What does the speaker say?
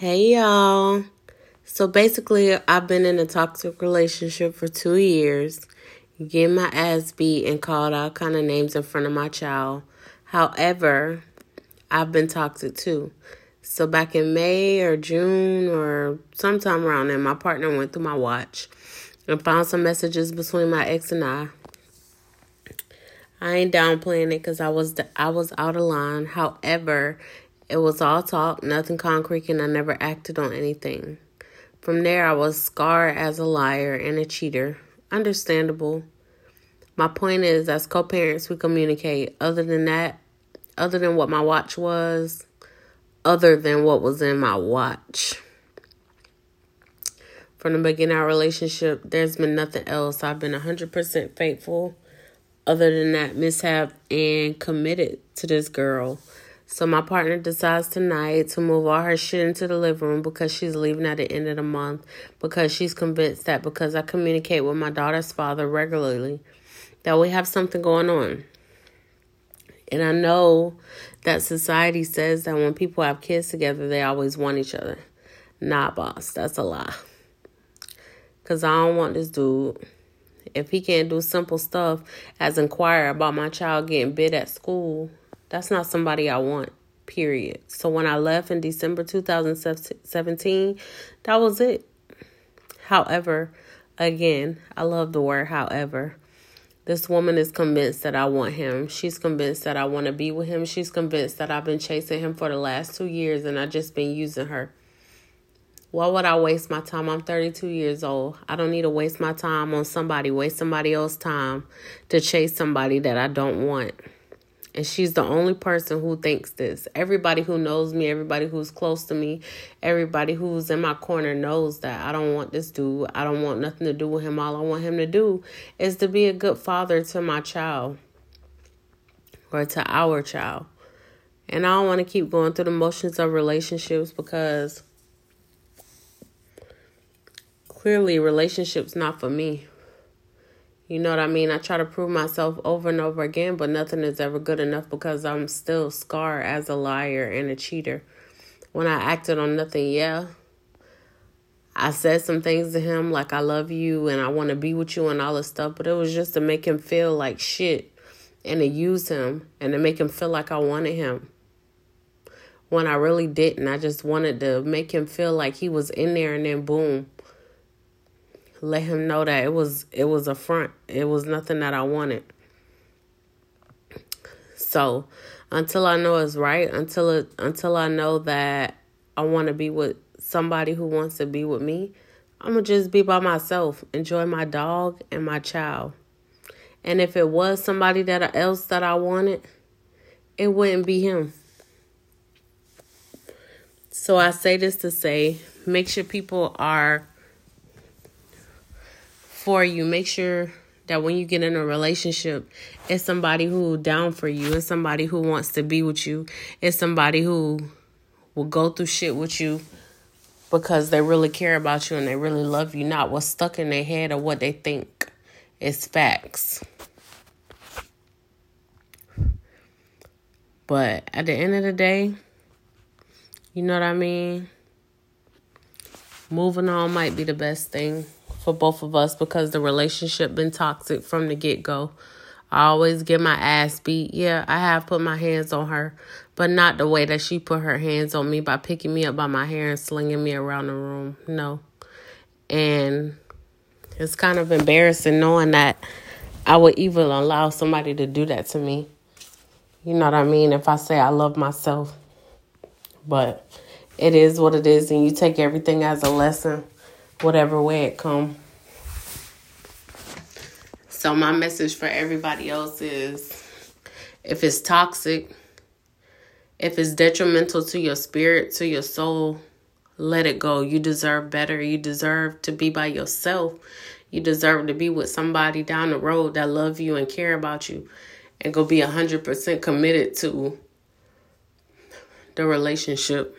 Hey y'all. So basically, I've been in a toxic relationship for two years, getting my ass beat and called all kind of names in front of my child. However, I've been toxic too. So back in May or June or sometime around then, my partner went through my watch and found some messages between my ex and I. I ain't downplaying it because I was I was out of line. However, it was all talk, nothing concrete, and I never acted on anything. From there, I was scarred as a liar and a cheater. Understandable. My point is, as co parents, we communicate. Other than that, other than what my watch was, other than what was in my watch. From the beginning of our relationship, there's been nothing else. I've been 100% faithful, other than that mishap, and committed to this girl. So my partner decides tonight to move all her shit into the living room because she's leaving at the end of the month because she's convinced that because I communicate with my daughter's father regularly that we have something going on. And I know that society says that when people have kids together, they always want each other. Nah, boss, that's a lie. Because I don't want this dude. If he can't do simple stuff as inquire about my child getting bit at school, that's not somebody I want, period. So when I left in December 2017, that was it. However, again, I love the word however. This woman is convinced that I want him. She's convinced that I want to be with him. She's convinced that I've been chasing him for the last two years and I've just been using her. Why would I waste my time? I'm 32 years old. I don't need to waste my time on somebody, waste somebody else's time to chase somebody that I don't want. And she's the only person who thinks this. Everybody who knows me, everybody who's close to me, everybody who's in my corner knows that I don't want this dude. I don't want nothing to do with him. All I want him to do is to be a good father to my child or to our child. And I don't want to keep going through the motions of relationships because clearly relationships not for me. You know what I mean? I try to prove myself over and over again, but nothing is ever good enough because I'm still scarred as a liar and a cheater. When I acted on nothing, yeah. I said some things to him like I love you and I want to be with you and all this stuff, but it was just to make him feel like shit and to use him and to make him feel like I wanted him. When I really didn't, I just wanted to make him feel like he was in there and then boom, let him know that it was it was a front. It was nothing that I wanted. So, until I know it's right, until it until I know that I want to be with somebody who wants to be with me, I'm to just be by myself, enjoy my dog and my child. And if it was somebody that else that I wanted, it wouldn't be him. So I say this to say, make sure people are for you. Make sure that when you get in a relationship, it's somebody who down for you. It's somebody who wants to be with you. It's somebody who will go through shit with you because they really care about you and they really love you, not what's stuck in their head or what they think is facts. But at the end of the day, you know what I mean? Moving on might be the best thing for both of us because the relationship been toxic from the get go. I always get my ass beat. Yeah, I have put my hands on her, but not the way that she put her hands on me by picking me up by my hair and slinging me around the room. No. And it's kind of embarrassing knowing that I would even allow somebody to do that to me. You know what I mean? If I say I love myself. But it is what it is, and you take everything as a lesson whatever way it come. So my message for everybody else is if it's toxic, if it's detrimental to your spirit, to your soul, let it go. You deserve better. You deserve to be by yourself. You deserve to be with somebody down the road that love you and care about you and go be 100% committed to the relationship.